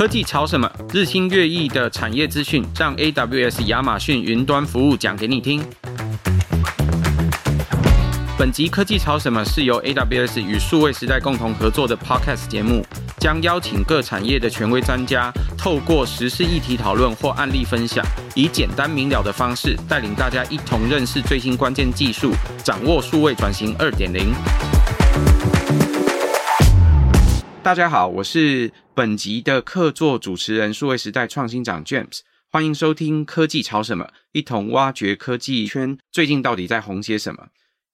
科技潮什么？日新月异的产业资讯，让 AWS 亚马逊云端服务讲给你听。本集科技潮什么是由 AWS 与数位时代共同合作的 Podcast 节目，将邀请各产业的权威专家，透过时事议题讨论或案例分享，以简单明了的方式，带领大家一同认识最新关键技术，掌握数位转型二点零。大家好，我是本集的客座主持人，数位时代创新长 James，欢迎收听科技潮什么，一同挖掘科技圈最近到底在红些什么。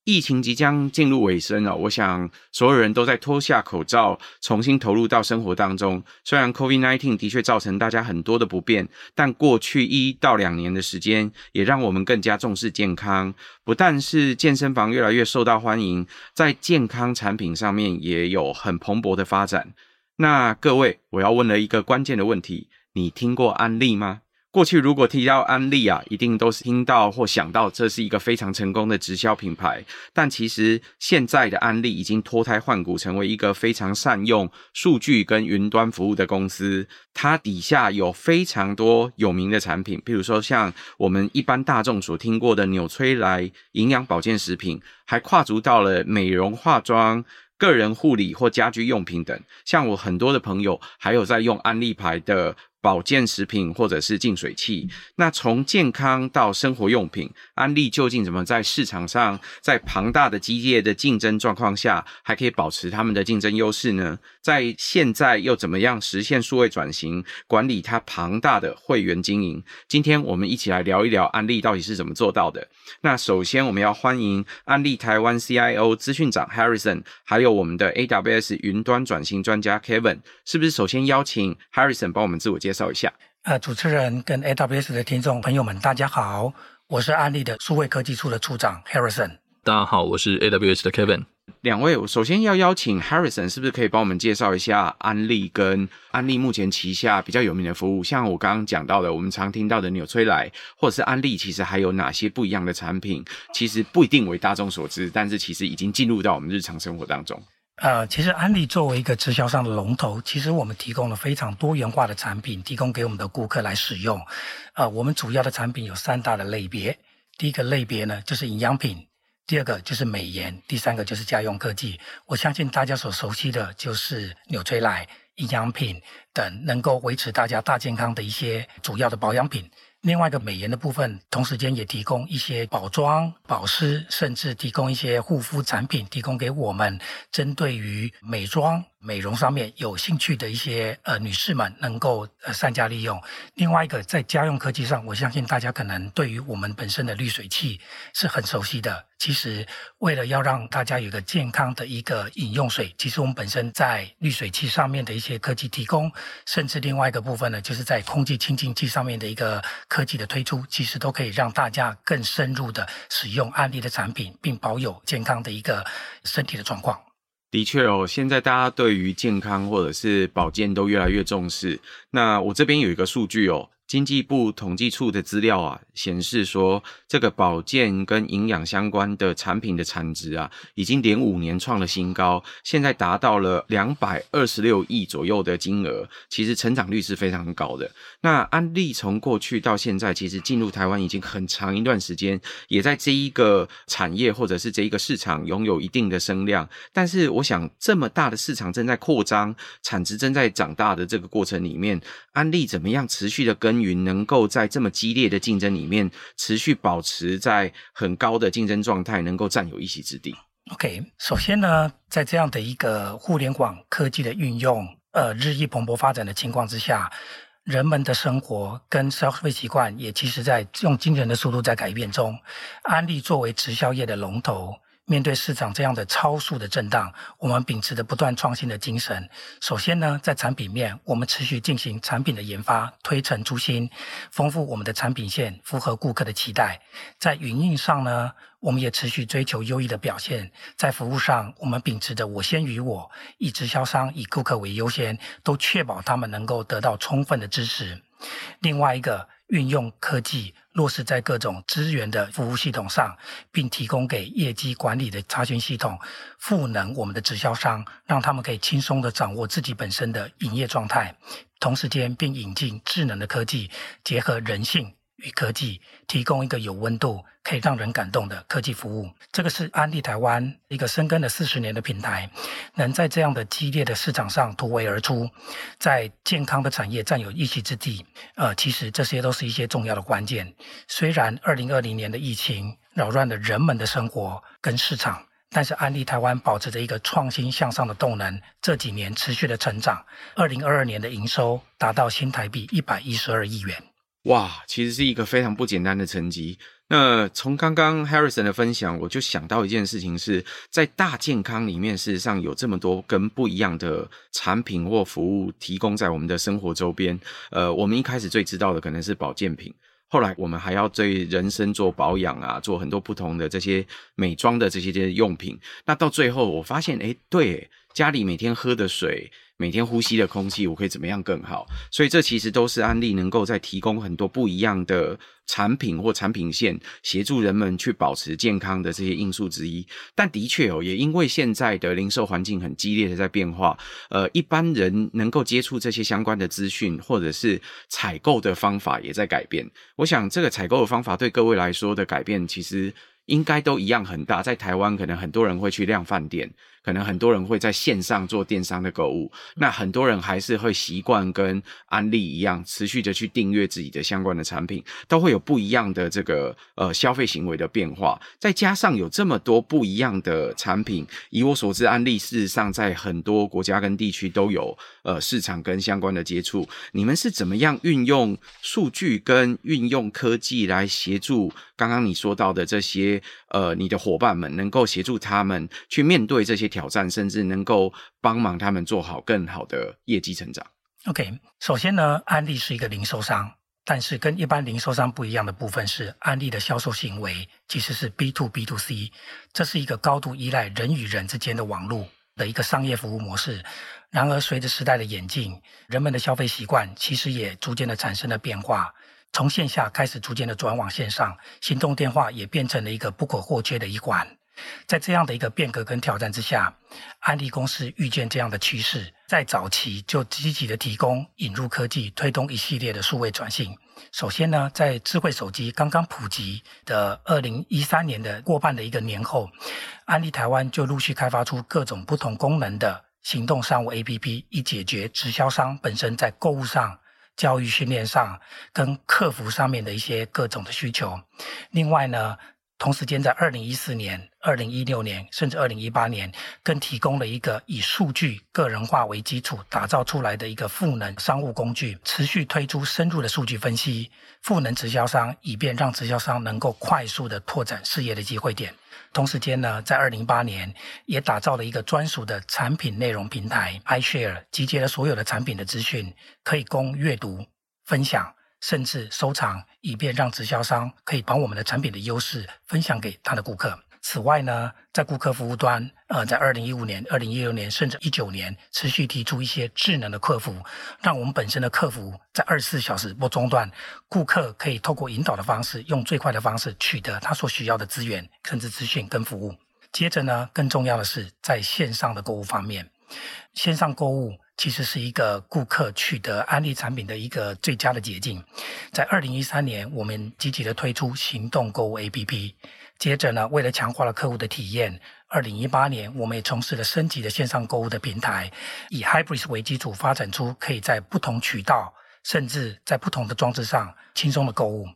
疫情即将进入尾声了，我想所有人都在脱下口罩，重新投入到生活当中。虽然 COVID-19 的确造成大家很多的不便，但过去一到两年的时间，也让我们更加重视健康。不但是健身房越来越受到欢迎，在健康产品上面也有很蓬勃的发展。那各位，我要问了一个关键的问题：你听过安利吗？过去如果提到安利啊，一定都是听到或想到这是一个非常成功的直销品牌。但其实现在的安利已经脱胎换骨，成为一个非常善用数据跟云端服务的公司。它底下有非常多有名的产品，譬如说像我们一般大众所听过的纽崔莱营养保健食品，还跨足到了美容化妆、个人护理或家居用品等。像我很多的朋友还有在用安利牌的。保健食品或者是净水器，那从健康到生活用品，安利究竟怎么在市场上，在庞大的激烈的竞争状况下，还可以保持他们的竞争优势呢？在现在又怎么样实现数位转型，管理它庞大的会员经营？今天我们一起来聊一聊安利到底是怎么做到的。那首先我们要欢迎安利台湾 CIO 资讯长 Harrison，还有我们的 AWS 云端转型专家 Kevin，是不是首先邀请 Harrison 帮我们自我介绍？介绍一下，呃，主持人跟 AWS 的听众朋友们，大家好，我是安利的数位科技处的处长 Harrison。大家好，我是 AWS 的 Kevin。两位，我首先要邀请 Harrison，是不是可以帮我们介绍一下安利跟安利目前旗下比较有名的服务？像我刚刚讲到的，我们常听到的纽崔莱，或者是安利，其实还有哪些不一样的产品？其实不一定为大众所知，但是其实已经进入到我们日常生活当中。呃，其实安利作为一个直销商的龙头，其实我们提供了非常多元化的产品，提供给我们的顾客来使用。呃，我们主要的产品有三大的类别，第一个类别呢就是营养品，第二个就是美颜，第三个就是家用科技。我相信大家所熟悉的就是纽崔莱营养品等，能够维持大家大健康的一些主要的保养品。另外一个美颜的部分，同时间也提供一些保妆、保湿，甚至提供一些护肤产品，提供给我们针对于美妆。美容上面有兴趣的一些呃女士们能够呃善加利用。另外一个在家用科技上，我相信大家可能对于我们本身的滤水器是很熟悉的。其实为了要让大家有个健康的一个饮用水，其实我们本身在滤水器上面的一些科技提供，甚至另外一个部分呢，就是在空气清净剂上面的一个科技的推出，其实都可以让大家更深入的使用安利的产品，并保有健康的一个身体的状况。的确哦，现在大家对于健康或者是保健都越来越重视。那我这边有一个数据哦。经济部统计处的资料啊，显示说，这个保健跟营养相关的产品的产值啊，已经连五年创了新高，现在达到了两百二十六亿左右的金额，其实成长率是非常高的。那安利从过去到现在，其实进入台湾已经很长一段时间，也在这一个产业或者是这一个市场拥有一定的声量。但是，我想这么大的市场正在扩张，产值正在长大的这个过程里面，安利怎么样持续的跟云能够在这么激烈的竞争里面持续保持在很高的竞争状态，能够占有一席之地。OK，首先呢，在这样的一个互联网科技的运用，呃，日益蓬勃发展的情况之下，人们的生活跟消费习惯也其实在用惊人的速度在改变中。安利作为直销业的龙头。面对市场这样的超速的震荡，我们秉持着不断创新的精神。首先呢，在产品面，我们持续进行产品的研发，推陈出新，丰富我们的产品线，符合顾客的期待。在营运上呢，我们也持续追求优异的表现。在服务上，我们秉持着我先于我，以直销商以顾客为优先，都确保他们能够得到充分的支持。另外一个。运用科技落实在各种资源的服务系统上，并提供给业绩管理的查询系统，赋能我们的直销商，让他们可以轻松地掌握自己本身的营业状态，同时间并引进智能的科技，结合人性与科技，提供一个有温度、可以让人感动的科技服务。这个是安利台湾一个深耕了四十年的平台，能在这样的激烈的市场上突围而出，在健康的产业占有一席之地。呃，其实这些都是一些重要的关键。虽然二零二零年的疫情扰乱了人们的生活跟市场。但是安利台湾保持着一个创新向上的动能，这几年持续的成长。二零二二年的营收达到新台币一百一十二亿元，哇，其实是一个非常不简单的成绩。那从刚刚 Harrison 的分享，我就想到一件事情是，在大健康里面，事实上有这么多跟不一样的产品或服务提供在我们的生活周边。呃，我们一开始最知道的可能是保健品。后来我们还要对人生做保养啊，做很多不同的这些美妆的这些这些用品。那到最后我发现，诶，对，家里每天喝的水。每天呼吸的空气，我可以怎么样更好？所以这其实都是安利能够在提供很多不一样的产品或产品线，协助人们去保持健康的这些因素之一。但的确哦，也因为现在的零售环境很激烈的在变化，呃，一般人能够接触这些相关的资讯，或者是采购的方法也在改变。我想这个采购的方法对各位来说的改变，其实应该都一样很大。在台湾，可能很多人会去量饭店。可能很多人会在线上做电商的购物，那很多人还是会习惯跟安利一样，持续的去订阅自己的相关的产品，都会有不一样的这个呃消费行为的变化。再加上有这么多不一样的产品，以我所知，安利事实上在很多国家跟地区都有呃市场跟相关的接触。你们是怎么样运用数据跟运用科技来协助刚刚你说到的这些呃你的伙伴们，能够协助他们去面对这些挑战，甚至能够帮忙他们做好更好的业绩成长。OK，首先呢，安利是一个零售商，但是跟一般零售商不一样的部分是，安利的销售行为其实是 B to B to C，这是一个高度依赖人与人之间的网络的一个商业服务模式。然而，随着时代的演进，人们的消费习惯其实也逐渐的产生了变化，从线下开始逐渐的转往线上，行动电话也变成了一个不可或缺的一环。在这样的一个变革跟挑战之下，安利公司预见这样的趋势，在早期就积极的提供引入科技，推动一系列的数位转型。首先呢，在智慧手机刚刚普及的二零一三年的过半的一个年后，安利台湾就陆续开发出各种不同功能的行动商务 APP，以解决直销商本身在购物上、教育训练上跟客服上面的一些各种的需求。另外呢，同时间，在二零一四年、二零一六年，甚至二零一八年，更提供了一个以数据个人化为基础打造出来的一个赋能商务工具，持续推出深入的数据分析，赋能直销商，以便让直销商能够快速的拓展事业的机会点。同时间呢，在二零一八年，也打造了一个专属的产品内容平台 iShare，集结了所有的产品的资讯，可以供阅读、分享。甚至收藏，以便让直销商可以把我们的产品的优势分享给他的顾客。此外呢，在顾客服务端，呃，在二零一五年、二零一六年，甚至一九年，持续提出一些智能的客服，让我们本身的客服在二十四小时不中断，顾客可以透过引导的方式，用最快的方式取得他所需要的资源、甚至资讯跟服务。接着呢，更重要的是在线上的购物方面，线上购物。其实是一个顾客取得安利产品的一个最佳的捷径。在二零一三年，我们积极的推出行动购物 APP。接着呢，为了强化了客户的体验，二零一八年我们也从事了升级的线上购物的平台，以 Hybris 为基础，发展出可以在不同渠道，甚至在不同的装置上轻松的购物。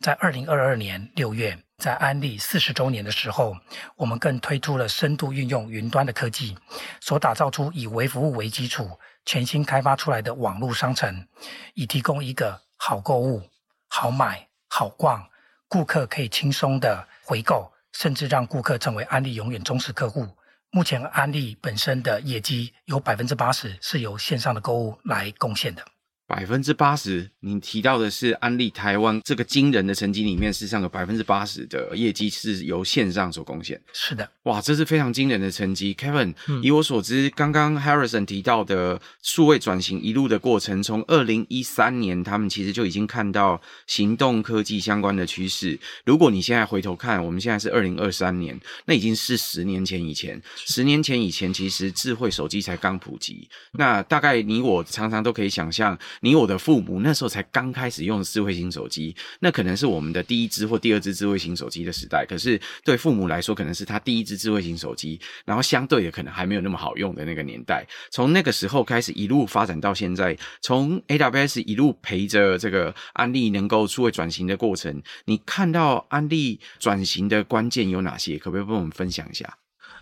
在二零二二年六月，在安利四十周年的时候，我们更推出了深度运用云端的科技，所打造出以微服务为基础、全新开发出来的网络商城，以提供一个好购物、好买、好逛，顾客可以轻松的回购，甚至让顾客成为安利永远忠实客户。目前安利本身的业绩有百分之八十是由线上的购物来贡献的。百分之八十，你提到的是安利台湾这个惊人的成绩里面，事实上有百分之八十的业绩是由线上所贡献。是的，哇，这是非常惊人的成绩。Kevin，、嗯、以我所知，刚刚 Harrison 提到的数位转型一路的过程，从二零一三年，他们其实就已经看到行动科技相关的趋势。如果你现在回头看，我们现在是二零二三年，那已经是十年前以前。十年前以前，其实智慧手机才刚普及。那大概你我常常都可以想象。你我的父母那时候才刚开始用智慧型手机，那可能是我们的第一支或第二支智慧型手机的时代。可是对父母来说，可能是他第一支智慧型手机，然后相对的可能还没有那么好用的那个年代。从那个时候开始一路发展到现在，从 AWS 一路陪着这个安利能够数位转型的过程，你看到安利转型的关键有哪些？可不可以跟我们分享一下？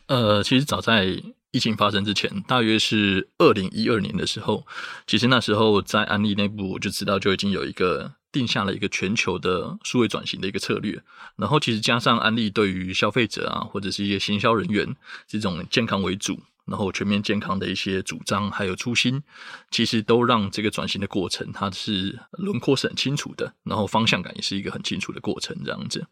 呃，其实早在疫情发生之前，大约是二零一二年的时候，其实那时候在安利内部我就知道，就已经有一个定下了一个全球的数位转型的一个策略。然后，其实加上安利对于消费者啊，或者是一些行销人员这种健康为主，然后全面健康的一些主张还有初心，其实都让这个转型的过程它是轮廓是很清楚的，然后方向感也是一个很清楚的过程这样子。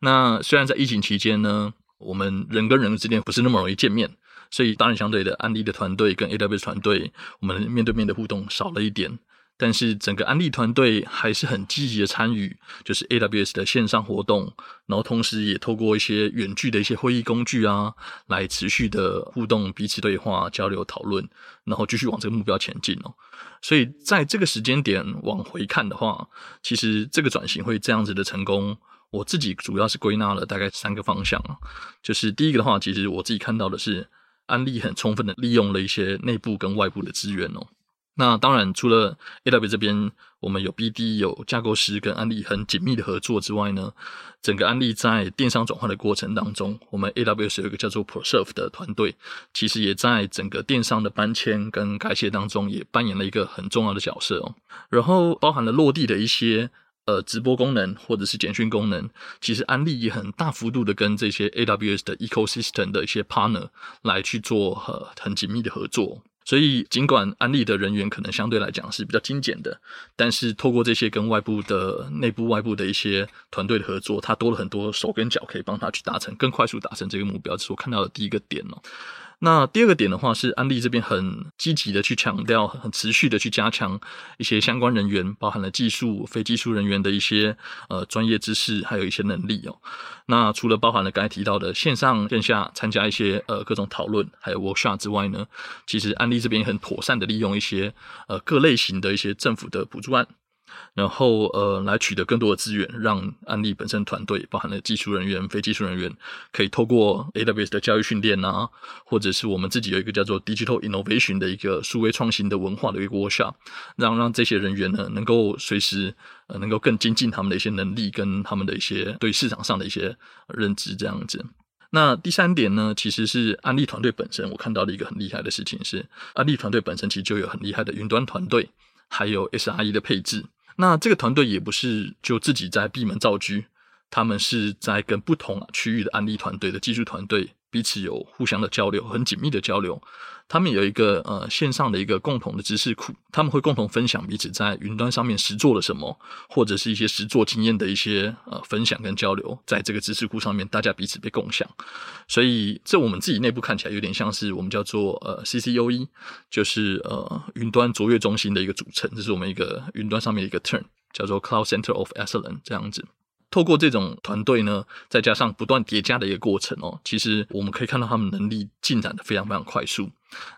那虽然在疫情期间呢，我们人跟人之间不是那么容易见面。所以当然，相对的，安利的团队跟 AWS 团队，我们面对面的互动少了一点。但是整个安利团队还是很积极的参与，就是 AWS 的线上活动，然后同时也透过一些远距的一些会议工具啊，来持续的互动、彼此对话、交流、讨论，然后继续往这个目标前进哦。所以在这个时间点往回看的话，其实这个转型会这样子的成功，我自己主要是归纳了大概三个方向。就是第一个的话，其实我自己看到的是。安利很充分的利用了一些内部跟外部的资源哦。那当然，除了 A W 这边我们有 BD 有架构师跟安利很紧密的合作之外呢，整个安利在电商转换的过程当中，我们 AWS 有一个叫做 ProServe 的团队，其实也在整个电商的搬迁跟改写当中也扮演了一个很重要的角色哦。然后包含了落地的一些。呃，直播功能或者是简讯功能，其实安利也很大幅度的跟这些 AWS 的 ecosystem 的一些 partner 来去做呃很紧密的合作。所以，尽管安利的人员可能相对来讲是比较精简的，但是透过这些跟外部的内部、外部的一些团队的合作，它多了很多手跟脚，可以帮他去达成更快速达成这个目标。这是我看到的第一个点哦。那第二个点的话，是安利这边很积极的去强调，很持续的去加强一些相关人员，包含了技术、非技术人员的一些呃专业知识，还有一些能力哦。那除了包含了刚才提到的线上线下参加一些呃各种讨论，还有 workshop 之外呢，其实安利这边很妥善的利用一些呃各类型的一些政府的补助案。然后，呃，来取得更多的资源，让安利本身团队，包含了技术人员、非技术人员，可以透过 AWS 的教育训练啊，或者是我们自己有一个叫做 Digital Innovation 的一个数位创新的文化的一个 workshop，让让这些人员呢，能够随时呃，能够更精进他们的一些能力，跟他们的一些对市场上的一些认知这样子。那第三点呢，其实是安利团队本身，我看到的一个很厉害的事情是，安利团队本身其实就有很厉害的云端团队，还有 SRE 的配置。那这个团队也不是就自己在闭门造车，他们是在跟不同区域的安利团队的技术团队彼此有互相的交流，很紧密的交流。他们有一个呃线上的一个共同的知识库，他们会共同分享彼此在云端上面实做了什么，或者是一些实做经验的一些呃分享跟交流，在这个知识库上面，大家彼此被共享。所以这我们自己内部看起来有点像是我们叫做呃 CCOE，就是呃云端卓越中心的一个组成，这是我们一个云端上面一个 term，叫做 Cloud Center of Excellence 这样子。透过这种团队呢，再加上不断叠加的一个过程哦，其实我们可以看到他们能力进展的非常非常快速。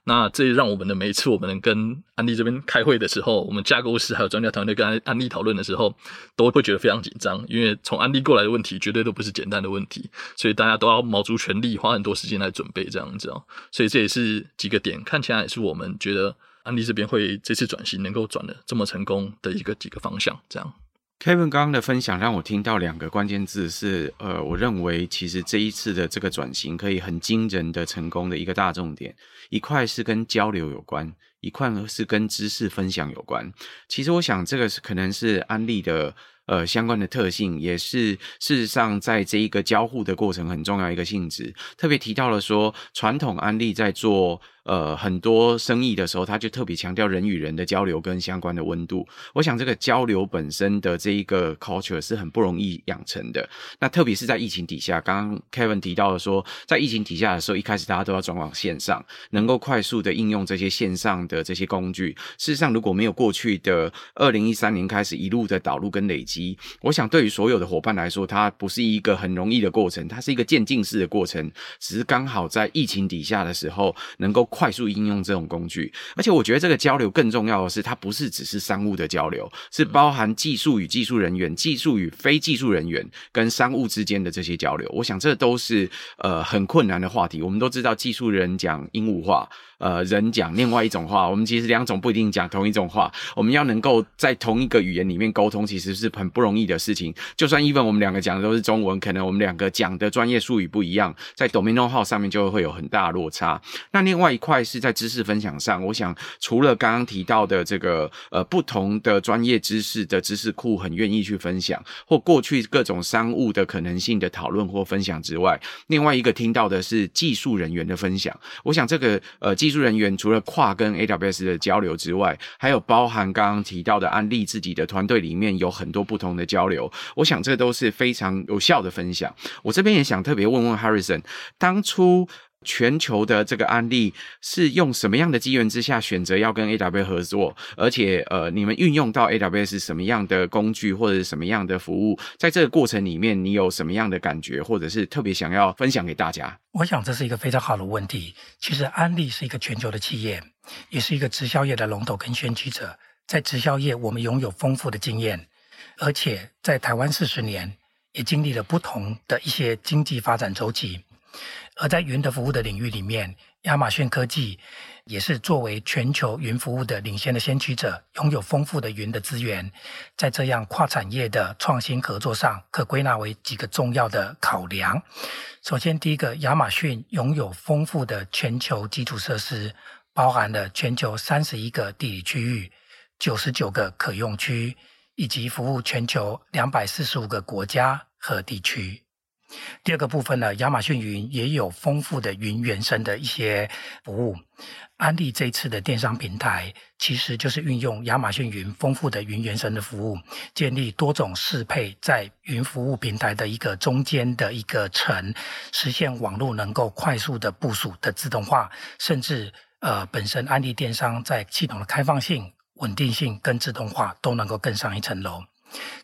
那这也让我们的每一次我们能跟安利这边开会的时候，我们架构师还有专家团队跟安安利讨论的时候，都会觉得非常紧张，因为从安利过来的问题绝对都不是简单的问题，所以大家都要卯足全力，花很多时间来准备这样子哦。所以这也是几个点，看起来也是我们觉得安利这边会这次转型能够转的这么成功的一个几个方向，这样。Kevin 刚刚的分享让我听到两个关键字是，呃，我认为其实这一次的这个转型可以很惊人的成功的一个大重点，一块是跟交流有关，一块是跟知识分享有关。其实我想这个是可能是安利的。呃，相关的特性也是事实上在这一个交互的过程很重要一个性质，特别提到了说，传统安利在做呃很多生意的时候，他就特别强调人与人的交流跟相关的温度。我想这个交流本身的这一个 culture 是很不容易养成的。那特别是在疫情底下，刚刚 Kevin 提到的说，在疫情底下的时候，一开始大家都要转往线上，能够快速的应用这些线上的这些工具。事实上，如果没有过去的二零一三年开始一路的导入跟累积，我想对于所有的伙伴来说，它不是一个很容易的过程，它是一个渐进式的过程。只是刚好在疫情底下的时候，能够快速应用这种工具。而且我觉得这个交流更重要的是，它不是只是商务的交流，是包含技术与技术人员、技术与非技术人员跟商务之间的这些交流。我想这都是呃很困难的话题。我们都知道技术人讲鹦鹉话。呃，人讲另外一种话，我们其实两种不一定讲同一种话。我们要能够在同一个语言里面沟通，其实是很不容易的事情。就算 even 我们两个讲的都是中文，可能我们两个讲的专业术语不一样，在 domain know-how 上面就会有很大落差。那另外一块是在知识分享上，我想除了刚刚提到的这个呃不同的专业知识的知识库很愿意去分享，或过去各种商务的可能性的讨论或分享之外，另外一个听到的是技术人员的分享。我想这个呃技技术人员除了跨跟 AWS 的交流之外，还有包含刚刚提到的安利自己的团队里面有很多不同的交流。我想这都是非常有效的分享。我这边也想特别问问 Harrison，当初。全球的这个案例是用什么样的机缘之下选择要跟 AW 合作？而且，呃，你们运用到 AWS 什么样的工具或者什么样的服务？在这个过程里面，你有什么样的感觉，或者是特别想要分享给大家？我想这是一个非常好的问题。其实，安利是一个全球的企业，也是一个直销业的龙头跟先驱者。在直销业，我们拥有丰富的经验，而且在台湾四十年，也经历了不同的一些经济发展周期。而在云的服务的领域里面，亚马逊科技也是作为全球云服务的领先的先驱者，拥有丰富的云的资源。在这样跨产业的创新合作上，可归纳为几个重要的考量。首先，第一个，亚马逊拥有丰富的全球基础设施，包含了全球三十一个地理区域、九十九个可用区，以及服务全球两百四十五个国家和地区。第二个部分呢，亚马逊云也有丰富的云原生的一些服务。安利这次的电商平台，其实就是运用亚马逊云丰富的云原生的服务，建立多种适配在云服务平台的一个中间的一个层，实现网络能够快速的部署的自动化，甚至呃本身安利电商在系统的开放性、稳定性跟自动化都能够更上一层楼。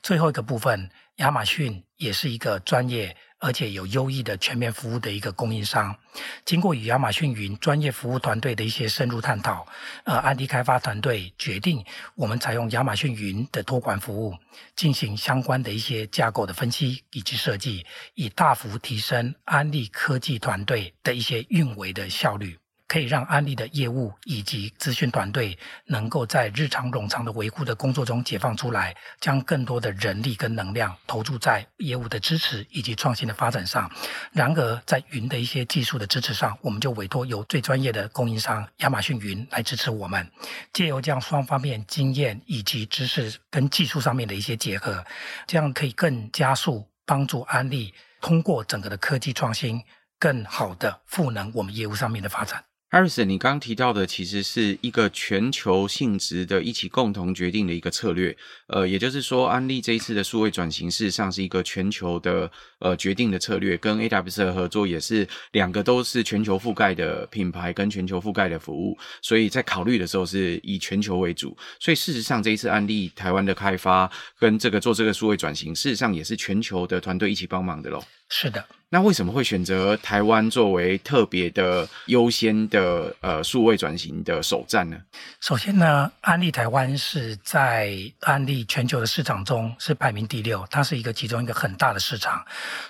最后一个部分，亚马逊也是一个专业。而且有优异的全面服务的一个供应商，经过与亚马逊云专业服务团队的一些深入探讨，呃，安迪开发团队决定，我们采用亚马逊云的托管服务，进行相关的一些架构的分析以及设计，以大幅提升安利科技团队的一些运维的效率。可以让安利的业务以及资讯团队能够在日常冗长的维护的工作中解放出来，将更多的人力跟能量投注在业务的支持以及创新的发展上。然而，在云的一些技术的支持上，我们就委托由最专业的供应商亚马逊云来支持我们，借由这样双方面经验以及知识跟技术上面的一些结合，这样可以更加速帮助安利通过整个的科技创新，更好的赋能我们业务上面的发展。艾瑞森你刚提到的其实是一个全球性质的一起共同决定的一个策略，呃，也就是说，安利这一次的数位转型事实上是一个全球的呃决定的策略，跟 AWS 的合作也是两个都是全球覆盖的品牌跟全球覆盖的服务，所以在考虑的时候是以全球为主，所以事实上这一次安立台湾的开发跟这个做这个数位转型，事实上也是全球的团队一起帮忙的喽。是的。那为什么会选择台湾作为特别的优先的呃数位转型的首站呢？首先呢，安利台湾是在安利全球的市场中是排名第六，它是一个其中一个很大的市场。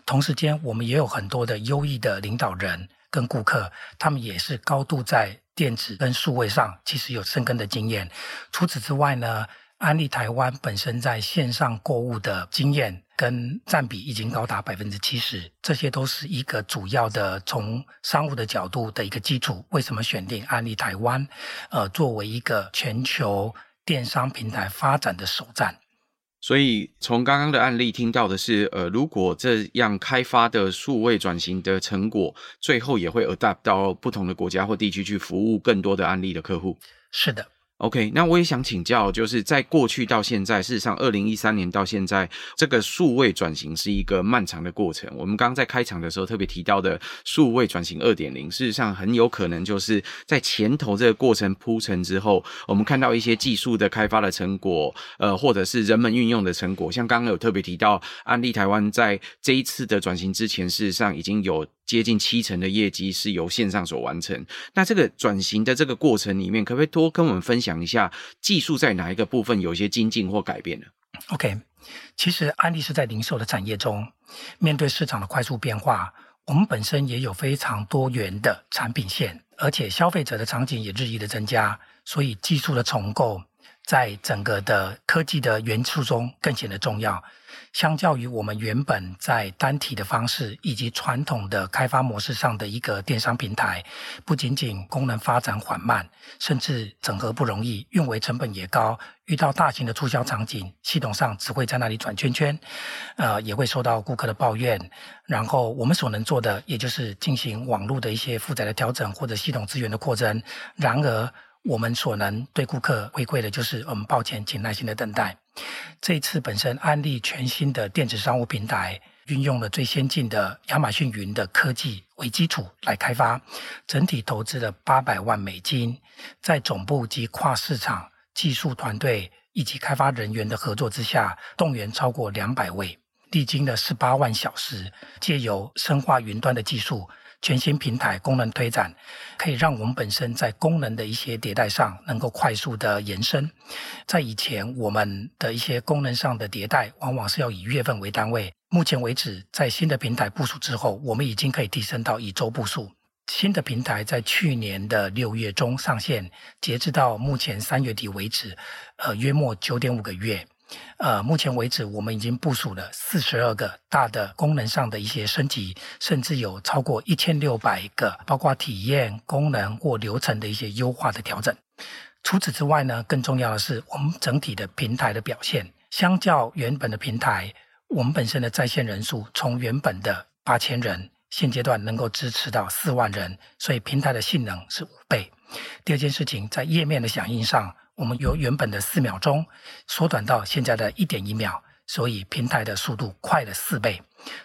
同时间，我们也有很多的优异的领导人跟顾客，他们也是高度在电子跟数位上其实有深耕的经验。除此之外呢，安利台湾本身在线上购物的经验跟占比已经高达百分之七十，这些都是一个主要的从商务的角度的一个基础。为什么选定安利台湾，呃，作为一个全球电商平台发展的首站？所以从刚刚的案例听到的是，呃，如果这样开发的数位转型的成果，最后也会 adapt 到不同的国家或地区去服务更多的案例的客户。是的。OK，那我也想请教，就是在过去到现在，事实上，二零一三年到现在，这个数位转型是一个漫长的过程。我们刚刚在开场的时候特别提到的数位转型二点零，事实上很有可能就是在前头这个过程铺陈之后，我们看到一些技术的开发的成果，呃，或者是人们运用的成果。像刚刚有特别提到，安利台湾在这一次的转型之前，事实上已经有。接近七成的业绩是由线上所完成。那这个转型的这个过程里面，可不可以多跟我们分享一下技术在哪一个部分有一些精进或改变呢？OK，其实安利是在零售的产业中，面对市场的快速变化，我们本身也有非常多元的产品线，而且消费者的场景也日益的增加，所以技术的重构在整个的科技的元素中更显得重要。相较于我们原本在单体的方式以及传统的开发模式上的一个电商平台，不仅仅功能发展缓慢，甚至整合不容易，运维成本也高。遇到大型的促销场景，系统上只会在那里转圈圈，呃，也会受到顾客的抱怨。然后我们所能做的，也就是进行网络的一些负载的调整或者系统资源的扩增。然而，我们所能对顾客回馈的，就是我们抱歉，请耐心的等待。这一次本身安利全新的电子商务平台，运用了最先进的亚马逊云的科技为基础来开发，整体投资了八百万美金，在总部及跨市场技术团队以及开发人员的合作之下，动员超过两百位，历经了十八万小时，借由深化云端的技术。全新平台功能推展，可以让我们本身在功能的一些迭代上能够快速的延伸。在以前，我们的一些功能上的迭代，往往是要以月份为单位。目前为止，在新的平台部署之后，我们已经可以提升到以周部署。新的平台在去年的六月中上线，截至到目前三月底为止，呃，约莫九点五个月。呃，目前为止，我们已经部署了四十二个大的功能上的一些升级，甚至有超过一千六百个，包括体验、功能或流程的一些优化的调整。除此之外呢，更重要的是，我们整体的平台的表现，相较原本的平台，我们本身的在线人数从原本的八千人，现阶段能够支持到四万人，所以平台的性能是五倍。第二件事情，在页面的响应上。我们由原本的四秒钟缩短到现在的一点一秒，所以平台的速度快了四倍。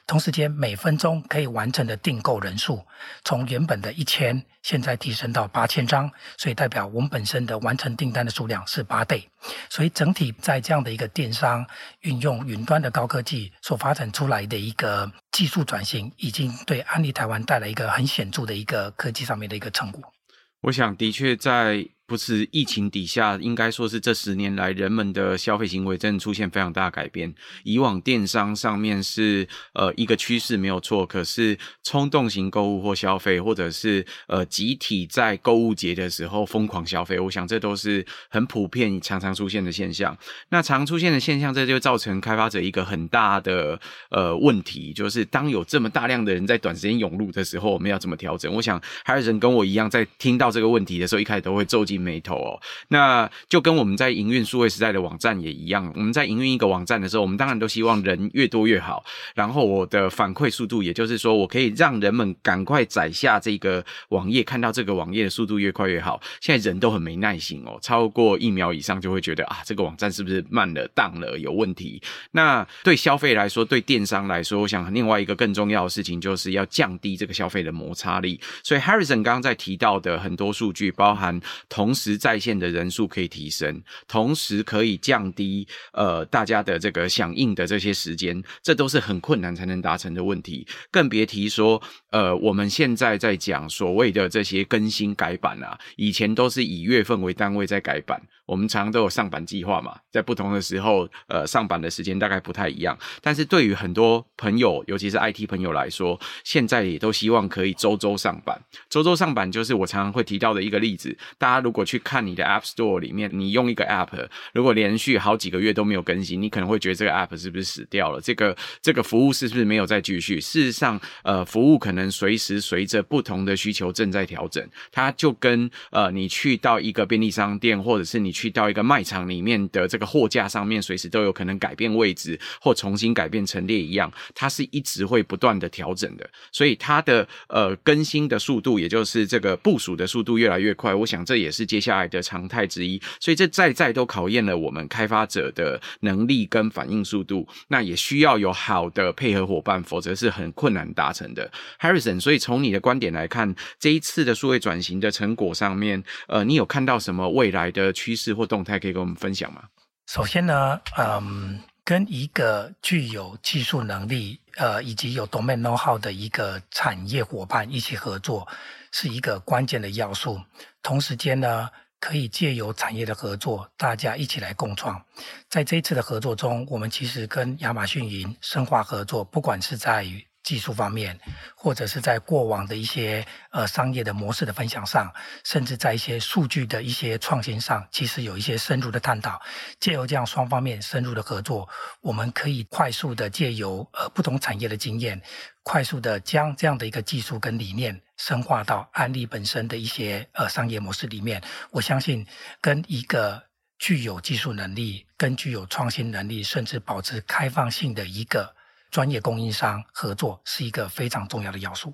同时间每分钟可以完成的订购人数从原本的一千，现在提升到八千张，所以代表我们本身的完成订单的数量是八倍。所以整体在这样的一个电商运用云端的高科技所发展出来的一个技术转型，已经对安利台湾带来一个很显著的一个科技上面的一个成果。我想，的确在。不是疫情底下，应该说是这十年来人们的消费行为真的出现非常大改变。以往电商上面是呃一个趋势没有错，可是冲动型购物或消费，或者是呃集体在购物节的时候疯狂消费，我想这都是很普遍、常常出现的现象。那常出现的现象，这就造成开发者一个很大的呃问题，就是当有这么大量的人在短时间涌入的时候，我们要怎么调整？我想还有人跟我一样，在听到这个问题的时候，一开始都会皱紧眉头哦，那就跟我们在营运数位时代的网站也一样。我们在营运一个网站的时候，我们当然都希望人越多越好。然后我的反馈速度，也就是说，我可以让人们赶快载下这个网页，看到这个网页的速度越快越好。现在人都很没耐心哦，超过一秒以上就会觉得啊，这个网站是不是慢了、当了、有问题？那对消费来说，对电商来说，我想另外一个更重要的事情，就是要降低这个消费的摩擦力。所以 Harrison 刚刚在提到的很多数据，包含同同时在线的人数可以提升，同时可以降低呃大家的这个响应的这些时间，这都是很困难才能达成的问题，更别提说呃我们现在在讲所谓的这些更新改版啊，以前都是以月份为单位在改版。我们常常都有上板计划嘛，在不同的时候，呃，上板的时间大概不太一样。但是对于很多朋友，尤其是 IT 朋友来说，现在也都希望可以周周上板。周周上板就是我常常会提到的一个例子。大家如果去看你的 App Store 里面，你用一个 App，如果连续好几个月都没有更新，你可能会觉得这个 App 是不是死掉了？这个这个服务是不是没有再继续？事实上，呃，服务可能随时随着不同的需求正在调整。它就跟呃，你去到一个便利商店，或者是你去去到一个卖场里面的这个货架上面，随时都有可能改变位置或重新改变陈列一样，它是一直会不断的调整的，所以它的呃更新的速度，也就是这个部署的速度越来越快。我想这也是接下来的常态之一，所以这再再都考验了我们开发者的能力跟反应速度。那也需要有好的配合伙伴，否则是很困难达成的。Harrison，所以从你的观点来看，这一次的数位转型的成果上面，呃，你有看到什么未来的趋势或动态可以跟我们分享吗？首先呢，嗯，跟一个具有技术能力，呃，以及有 domain know-how 的一个产业伙伴一起合作，是一个关键的要素。同时间呢，可以借由产业的合作，大家一起来共创。在这一次的合作中，我们其实跟亚马逊云深化合作，不管是在于技术方面，或者是在过往的一些呃商业的模式的分享上，甚至在一些数据的一些创新上，其实有一些深入的探讨。借由这样双方面深入的合作，我们可以快速的借由呃不同产业的经验，快速的将这样的一个技术跟理念深化到安利本身的一些呃商业模式里面。我相信跟一个具有技术能力、跟具有创新能力，甚至保持开放性的一个。专业供应商合作是一个非常重要的要素。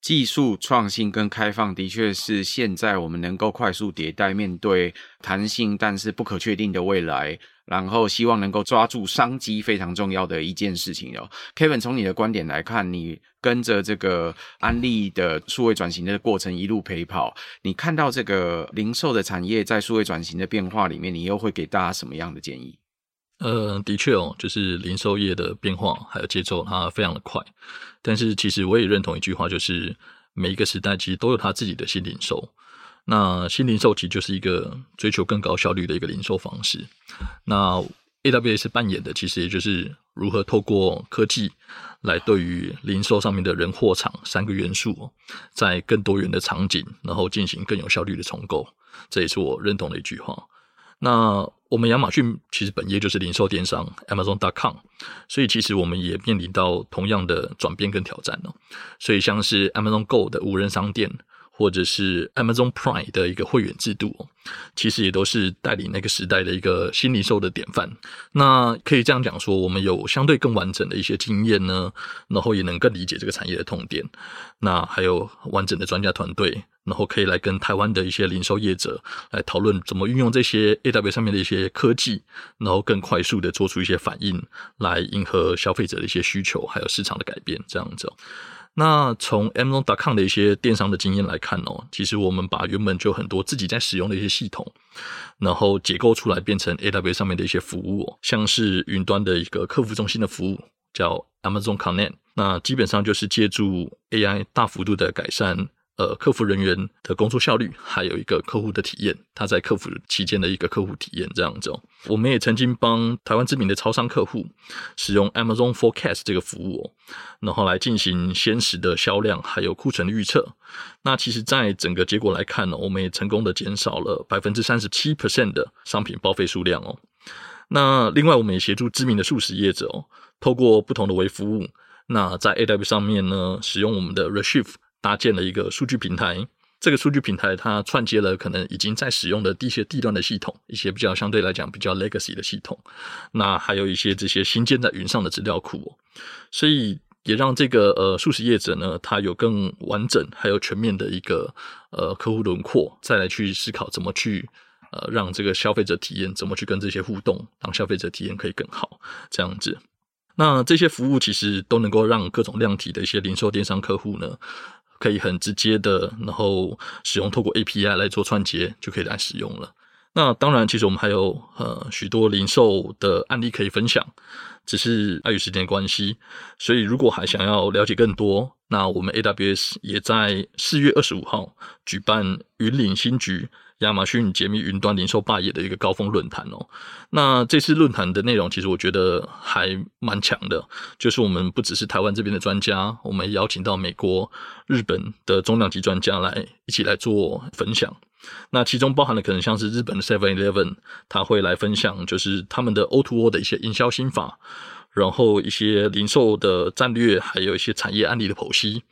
技术创新跟开放的确是现在我们能够快速迭代、面对弹性但是不可确定的未来，然后希望能够抓住商机非常重要的一件事情哦。Kevin，从你的观点来看，你跟着这个安利的数位转型的过程一路陪跑，你看到这个零售的产业在数位转型的变化里面，你又会给大家什么样的建议？呃，的确哦，就是零售业的变化还有节奏，它非常的快。但是其实我也认同一句话，就是每一个时代其实都有它自己的新零售。那新零售其实就是一个追求更高效率的一个零售方式。那 AWS 扮演的其实也就是如何透过科技来对于零售上面的人、货、场三个元素，在更多元的场景，然后进行更有效率的重构。这也是我认同的一句话。那我们亚马逊其实本业就是零售电商 Amazon.com，所以其实我们也面临到同样的转变跟挑战哦。所以像是 Amazon Go 的无人商店，或者是 Amazon Prime 的一个会员制度，其实也都是代理那个时代的一个新零售的典范。那可以这样讲说，我们有相对更完整的一些经验呢，然后也能更理解这个产业的痛点。那还有完整的专家团队。然后可以来跟台湾的一些零售业者来讨论怎么运用这些 AW 上面的一些科技，然后更快速的做出一些反应，来迎合消费者的一些需求，还有市场的改变这样子。那从 Amazon.com 的一些电商的经验来看哦，其实我们把原本就很多自己在使用的一些系统，然后结构出来变成 AWS 上面的一些服务，像是云端的一个客服中心的服务叫 Amazon Connect，那基本上就是借助 AI 大幅度的改善。呃，客服人员的工作效率，还有一个客户的体验，他在客服期间的一个客户体验这样子哦。我们也曾经帮台湾知名的超商客户使用 Amazon Forecast 这个服务哦，然后来进行鲜食的销量还有库存的预测。那其实，在整个结果来看呢，我们也成功的减少了百分之三十七 percent 的商品报废数量哦。那另外，我们也协助知名的素食业者哦，透过不同的微服务，那在 A W 上面呢，使用我们的 Reshift。搭建了一个数据平台，这个数据平台它串接了可能已经在使用的一些地端的系统，一些比较相对来讲比较 legacy 的系统，那还有一些这些新建在云上的资料库，所以也让这个呃速食业者呢，它有更完整还有全面的一个呃客户轮廓，再来去思考怎么去呃让这个消费者体验，怎么去跟这些互动，让消费者体验可以更好，这样子。那这些服务其实都能够让各种量体的一些零售电商客户呢。可以很直接的，然后使用透过 API 来做串接，就可以来使用了。那当然，其实我们还有呃许多零售的案例可以分享，只是碍于时间关系，所以如果还想要了解更多，那我们 AWS 也在四月二十五号举办云领新局。亚马逊解密云端零售霸业的一个高峰论坛哦，那这次论坛的内容其实我觉得还蛮强的，就是我们不只是台湾这边的专家，我们邀请到美国、日本的重量级专家来一起来做分享。那其中包含了可能像是日本的 Seven Eleven，他会来分享就是他们的 O2O 的一些营销心法。然后一些零售的战略，还有一些产业案例的剖析，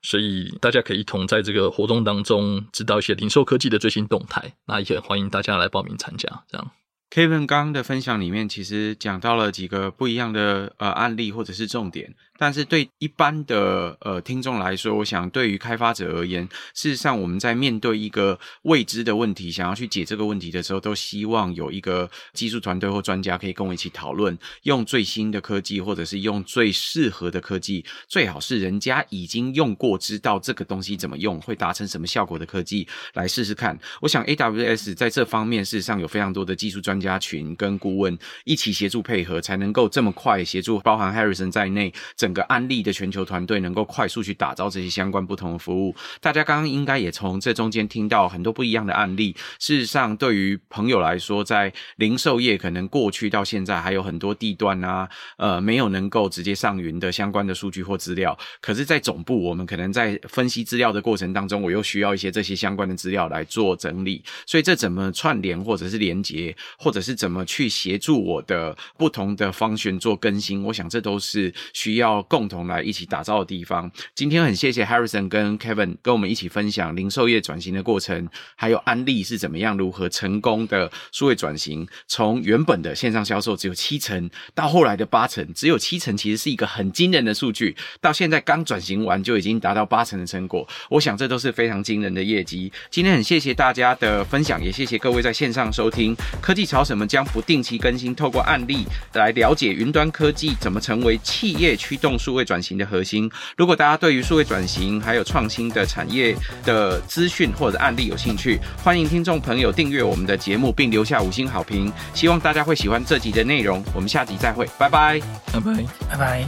所以大家可以一同在这个活动当中知道一些零售科技的最新动态。那也欢迎大家来报名参加，这样。Kevin 刚刚的分享里面，其实讲到了几个不一样的呃案例或者是重点。但是对一般的呃听众来说，我想对于开发者而言，事实上我们在面对一个未知的问题，想要去解这个问题的时候，都希望有一个技术团队或专家可以跟我一起讨论，用最新的科技，或者是用最适合的科技，最好是人家已经用过，知道这个东西怎么用，会达成什么效果的科技来试试看。我想 AWS 在这方面事实上有非常多的技术专家群跟顾问一起协助配合，才能够这么快协助，包含 Harrison 在内。整个安利的全球团队能够快速去打造这些相关不同的服务，大家刚刚应该也从这中间听到很多不一样的案例。事实上，对于朋友来说，在零售业可能过去到现在还有很多地段啊，呃，没有能够直接上云的相关的数据或资料。可是，在总部，我们可能在分析资料的过程当中，我又需要一些这些相关的资料来做整理。所以，这怎么串联，或者是连接，或者是怎么去协助我的不同的 function 做更新，我想这都是需要共同。来一起打造的地方。今天很谢谢 Harrison 跟 Kevin 跟我们一起分享零售业转型的过程，还有安利是怎么样如何成功的数位转型，从原本的线上销售只有七成，到后来的八成，只有七成其实是一个很惊人的数据，到现在刚转型完就已经达到八成的成果，我想这都是非常惊人的业绩。今天很谢谢大家的分享，也谢谢各位在线上收听科技潮什么将不定期更新，透过案例来了解云端科技怎么成为企业驱动数位转型的核心。如果大家对于数位转型还有创新的产业的资讯或者案例有兴趣，欢迎听众朋友订阅我们的节目并留下五星好评。希望大家会喜欢这集的内容。我们下集再会，拜拜，拜拜，拜拜。